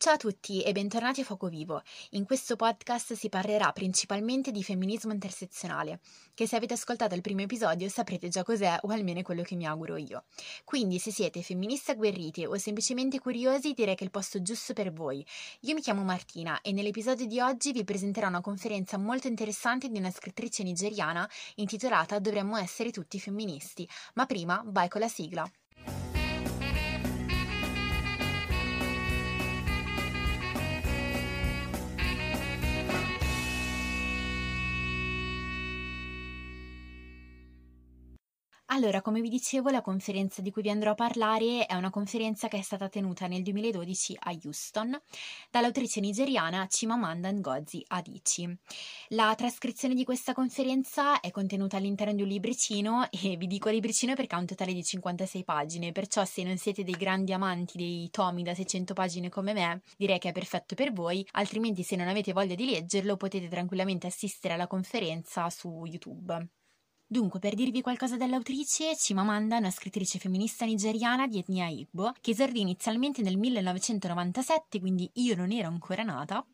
Ciao a tutti e bentornati a Fuoco Vivo. In questo podcast si parlerà principalmente di femminismo intersezionale, che se avete ascoltato il primo episodio saprete già cos'è o almeno quello che mi auguro io. Quindi se siete femministe agguerrite o semplicemente curiosi direi che è il posto giusto per voi. Io mi chiamo Martina e nell'episodio di oggi vi presenterò una conferenza molto interessante di una scrittrice nigeriana intitolata Dovremmo essere tutti femministi. Ma prima vai con la sigla. Allora, come vi dicevo, la conferenza di cui vi andrò a parlare è una conferenza che è stata tenuta nel 2012 a Houston dall'autrice nigeriana Chimamanda Ngozi Adichie. La trascrizione di questa conferenza è contenuta all'interno di un libricino e vi dico libricino perché ha un totale di 56 pagine, perciò se non siete dei grandi amanti dei tomi da 600 pagine come me, direi che è perfetto per voi, altrimenti se non avete voglia di leggerlo potete tranquillamente assistere alla conferenza su YouTube. Dunque, per dirvi qualcosa dell'autrice, Chimamanda è una scrittrice femminista nigeriana di etnia Igbo, che esordì inizialmente nel 1997, quindi io non ero ancora nata,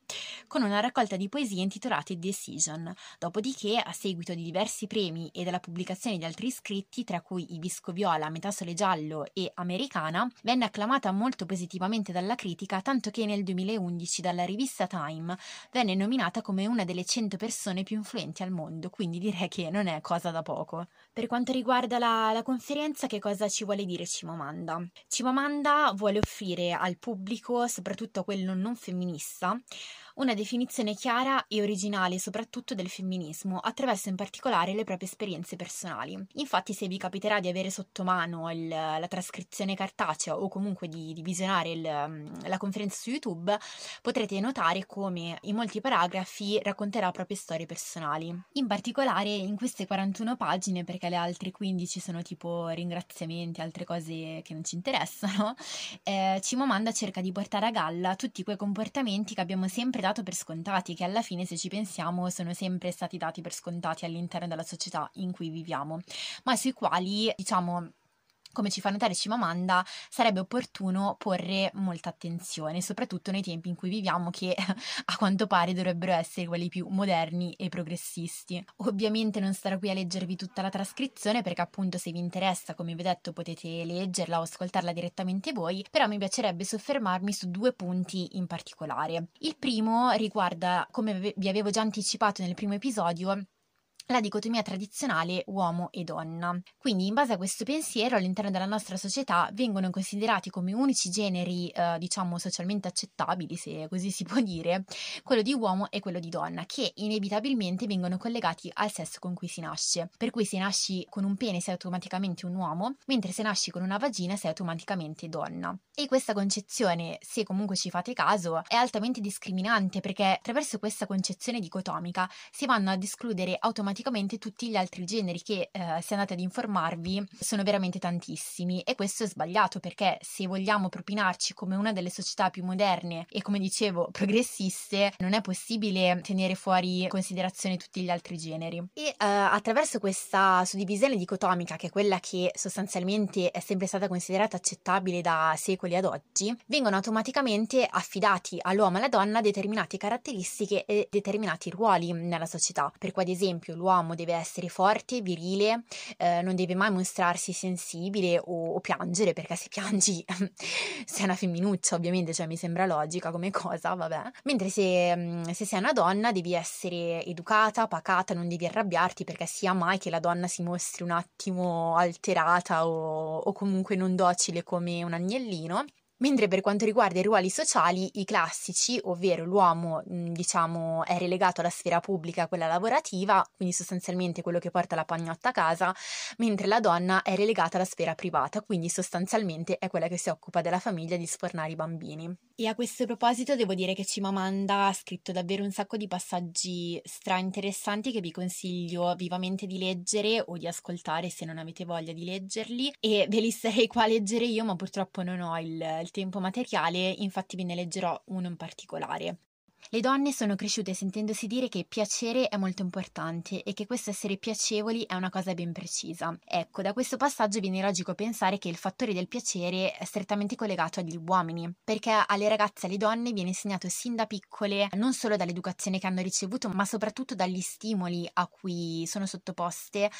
con una raccolta di poesie intitolate Decision. Dopodiché, a seguito di diversi premi e della pubblicazione di altri scritti, tra cui Ibisco Viola, Metà Sole Giallo e Americana, venne acclamata molto positivamente dalla critica, tanto che nel 2011 dalla rivista Time venne nominata come una delle 100 persone più influenti al mondo, quindi direi che non è cosa da poco. Per quanto riguarda la, la conferenza, che cosa ci vuole dire Cimamanda? Cimamanda vuole offrire al pubblico, soprattutto a quello non femminista, una definizione chiara e originale soprattutto del femminismo, attraverso in particolare le proprie esperienze personali. Infatti se vi capiterà di avere sotto mano il, la trascrizione cartacea o comunque di, di visionare il, la conferenza su YouTube, potrete notare come in molti paragrafi racconterà proprie storie personali. In particolare in queste 41 pagine, perché le altre 15 sono tipo ringraziamenti, altre cose che non ci interessano, eh, Cimomanda cerca di portare a galla tutti quei comportamenti che abbiamo sempre dato per scontati, che alla fine, se ci pensiamo, sono sempre stati dati per scontati all'interno della società in cui viviamo, ma sui quali, diciamo, come ci fa notare Cimamanda, sarebbe opportuno porre molta attenzione, soprattutto nei tempi in cui viviamo che a quanto pare dovrebbero essere quelli più moderni e progressisti. Ovviamente non starò qui a leggervi tutta la trascrizione perché appunto se vi interessa, come vi ho detto, potete leggerla o ascoltarla direttamente voi, però mi piacerebbe soffermarmi su due punti in particolare. Il primo riguarda, come vi avevo già anticipato nel primo episodio, la dicotomia tradizionale uomo e donna. Quindi, in base a questo pensiero, all'interno della nostra società vengono considerati come unici generi, eh, diciamo, socialmente accettabili, se così si può dire, quello di uomo e quello di donna, che inevitabilmente vengono collegati al sesso con cui si nasce. Per cui se nasci con un pene sei automaticamente un uomo, mentre se nasci con una vagina sei automaticamente donna. E questa concezione, se comunque ci fate caso, è altamente discriminante perché attraverso questa concezione dicotomica si vanno ad escludere automaticamente automaticamente tutti gli altri generi che eh, se andate ad informarvi sono veramente tantissimi. E questo è sbagliato perché se vogliamo propinarci come una delle società più moderne e come dicevo progressiste non è possibile tenere fuori considerazione tutti gli altri generi. E eh, attraverso questa suddivisione dicotomica che è quella che sostanzialmente è sempre stata considerata accettabile da secoli ad oggi vengono automaticamente affidati all'uomo e alla donna determinate caratteristiche e determinati ruoli nella società. Per cui ad esempio l'uomo deve essere forte, virile, eh, non deve mai mostrarsi sensibile o, o piangere, perché se piangi sei una femminuccia, ovviamente, cioè mi sembra logica come cosa, vabbè. Mentre se, mm, se sei una donna devi essere educata, pacata, non devi arrabbiarti perché sia mai che la donna si mostri un attimo alterata o, o comunque non docile come un agnellino. Mentre per quanto riguarda i ruoli sociali, i classici, ovvero l'uomo, diciamo, è relegato alla sfera pubblica, quella lavorativa, quindi sostanzialmente quello che porta la pagnotta a casa, mentre la donna è relegata alla sfera privata, quindi sostanzialmente è quella che si occupa della famiglia di sfornare i bambini. E a questo proposito devo dire che Cimamanda ha scritto davvero un sacco di passaggi stra interessanti che vi consiglio vivamente di leggere o di ascoltare se non avete voglia di leggerli e ve li sarei qua a leggere io, ma purtroppo non ho il, il tempo materiale, infatti ve ne leggerò uno in particolare. Le donne sono cresciute sentendosi dire che piacere è molto importante e che questo essere piacevoli è una cosa ben precisa. Ecco, da questo passaggio viene logico pensare che il fattore del piacere è strettamente collegato agli uomini, perché alle ragazze e alle donne viene insegnato sin da piccole non solo dall'educazione che hanno ricevuto, ma soprattutto dagli stimoli a cui sono sottoposte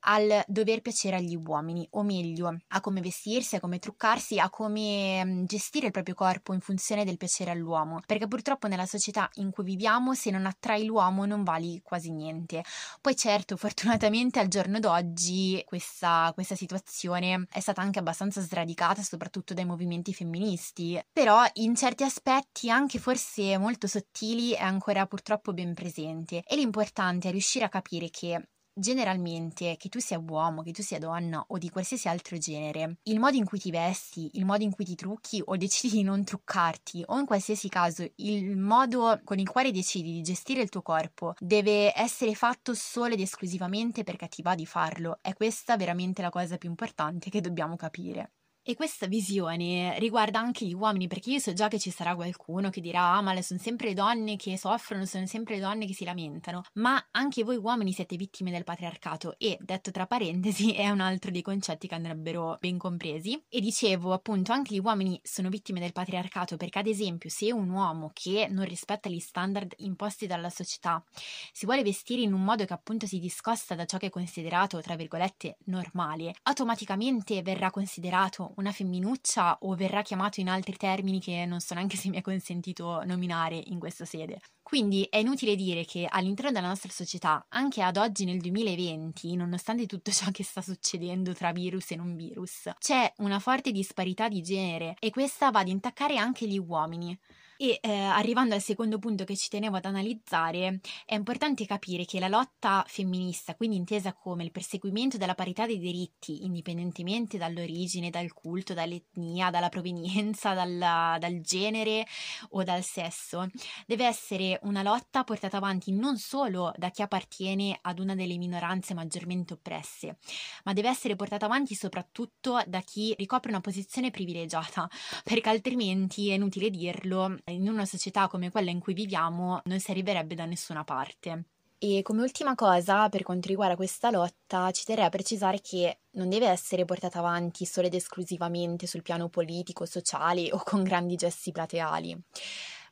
al dover piacere agli uomini, o meglio, a come vestirsi, a come truccarsi, a come gestire il proprio corpo in funzione del piacere all'uomo, perché purtroppo nella società società in cui viviamo, se non attrai l'uomo non vali quasi niente. Poi certo, fortunatamente al giorno d'oggi questa, questa situazione è stata anche abbastanza sradicata, soprattutto dai movimenti femministi, però in certi aspetti, anche forse molto sottili, è ancora purtroppo ben presente. E l'importante è riuscire a capire che generalmente, che tu sia uomo, che tu sia donna o di qualsiasi altro genere, il modo in cui ti vesti, il modo in cui ti trucchi o decidi di non truccarti, o in qualsiasi caso il modo con il quale decidi di gestire il tuo corpo deve essere fatto solo ed esclusivamente perché ti va di farlo. È questa veramente la cosa più importante che dobbiamo capire. E questa visione riguarda anche gli uomini, perché io so già che ci sarà qualcuno che dirà: Ah, ma sono sempre le donne che soffrono, sono sempre le donne che si lamentano. Ma anche voi uomini siete vittime del patriarcato, e detto tra parentesi, è un altro dei concetti che andrebbero ben compresi. E dicevo appunto, anche gli uomini sono vittime del patriarcato, perché ad esempio, se un uomo che non rispetta gli standard imposti dalla società si vuole vestire in un modo che appunto si discosta da ciò che è considerato, tra virgolette, normale, automaticamente verrà considerato una femminuccia o verrà chiamato in altri termini che non so neanche se mi è consentito nominare in questa sede. Quindi è inutile dire che all'interno della nostra società, anche ad oggi nel 2020, nonostante tutto ciò che sta succedendo tra virus e non virus, c'è una forte disparità di genere e questa va ad intaccare anche gli uomini. E eh, arrivando al secondo punto che ci tenevo ad analizzare, è importante capire che la lotta femminista, quindi intesa come il perseguimento della parità dei diritti, indipendentemente dall'origine, dal culto, dall'etnia, dalla provenienza, dalla, dal genere o dal sesso, deve essere una lotta portata avanti non solo da chi appartiene ad una delle minoranze maggiormente oppresse, ma deve essere portata avanti soprattutto da chi ricopre una posizione privilegiata, perché altrimenti è inutile dirlo in una società come quella in cui viviamo non si arriverebbe da nessuna parte. E come ultima cosa, per quanto riguarda questa lotta, ci terrei a precisare che non deve essere portata avanti solo ed esclusivamente sul piano politico, sociale o con grandi gesti plateali,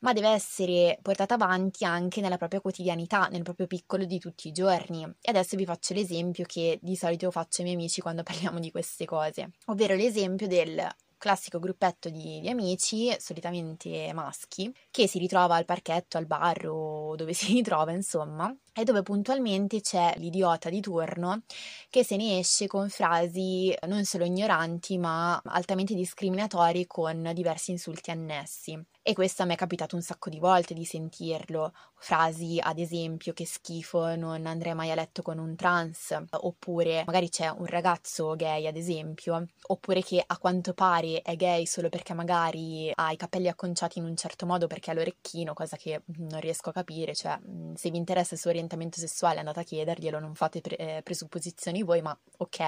ma deve essere portata avanti anche nella propria quotidianità, nel proprio piccolo di tutti i giorni. E adesso vi faccio l'esempio che di solito faccio ai miei amici quando parliamo di queste cose, ovvero l'esempio del classico gruppetto di, di, amici, solitamente maschi, che si ritrova al parchetto, al bar o dove si ritrova, insomma, e dove puntualmente c'è l'idiota di turno che se ne esce con frasi non solo ignoranti ma altamente discriminatori con diversi insulti annessi. E questo a me è capitato un sacco di volte di sentirlo. Frasi, ad esempio, che schifo, non andrei mai a letto con un trans, oppure magari c'è un ragazzo gay, ad esempio, oppure che a quanto pare è gay solo perché magari ha i capelli acconciati in un certo modo perché ha l'orecchino, cosa che non riesco a capire, cioè se vi interessa il suo orientamento sessuale andate a chiederglielo, non fate pre- eh, presupposizioni voi, ma ok.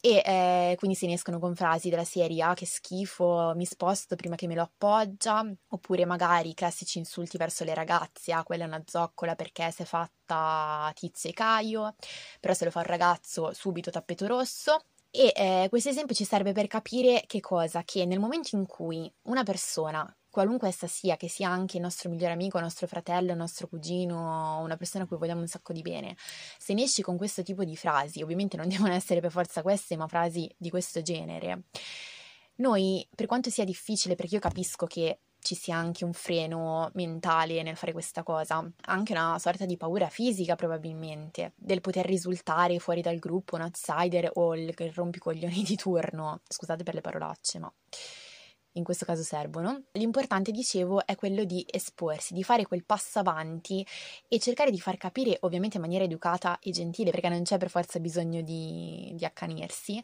E eh, quindi se ne escono con frasi della serie ah che schifo, mi sposto prima che me lo appoggia, oppure magari i classici insulti verso le ragazze, ah quella è una zoccola perché si è fatta Tizio e Caio, però se lo fa un ragazzo subito tappeto rosso. E eh, questo esempio ci serve per capire che cosa? Che nel momento in cui una persona qualunque essa sia, che sia anche il nostro migliore amico, il nostro fratello, il nostro cugino, una persona a cui vogliamo un sacco di bene, se ne esci con questo tipo di frasi, ovviamente non devono essere per forza queste, ma frasi di questo genere, noi, per quanto sia difficile, perché io capisco che ci sia anche un freno mentale nel fare questa cosa, anche una sorta di paura fisica probabilmente, del poter risultare fuori dal gruppo un outsider o il rompicoglioni di turno, scusate per le parolacce, ma in questo caso servono. L'importante, dicevo, è quello di esporsi, di fare quel passo avanti e cercare di far capire, ovviamente in maniera educata e gentile, perché non c'è per forza bisogno di, di accanirsi,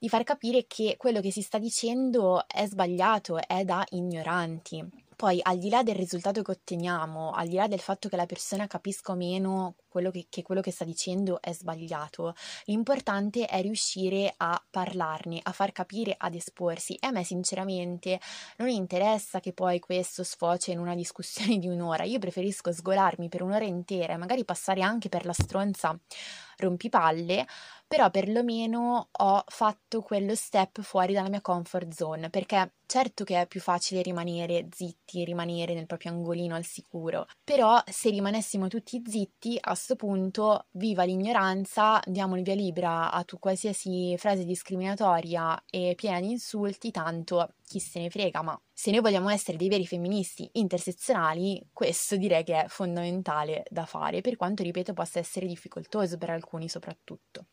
di far capire che quello che si sta dicendo è sbagliato, è da ignoranti Poi, al di là del risultato che otteniamo, al di là del fatto che la persona capisca o meno quello che, che quello che sta dicendo è sbagliato, l'importante è riuscire a parlarne, a far capire, ad esporsi. E a me, sinceramente, non interessa che poi questo sfocia in una discussione di un'ora. Io preferisco sgolarmi per un'ora intera e magari passare anche per la stronza rompipalle, però perlomeno ho fatto quello step fuori dalla mia comfort zone, perché certo che è più facile rimanere zitti, rimanere nel proprio angolino al sicuro, però se rimanessimo tutti zitti, a sto punto, viva l'ignoranza, diamo il via libera a tu qualsiasi frase discriminatoria e piena di insulti, tanto chi se ne frega, ma se noi vogliamo essere dei veri femministi intersezionali, questo direi che è fondamentale da fare, per quanto, ripeto, possa essere difficoltoso per alcuni soprattutto.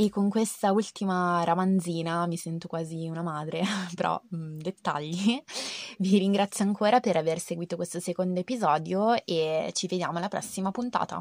E con questa ultima ramanzina mi sento quasi una madre, però mh, mm, dettagli. Vi ringrazio ancora per aver seguito questo secondo episodio e ci vediamo alla prossima puntata.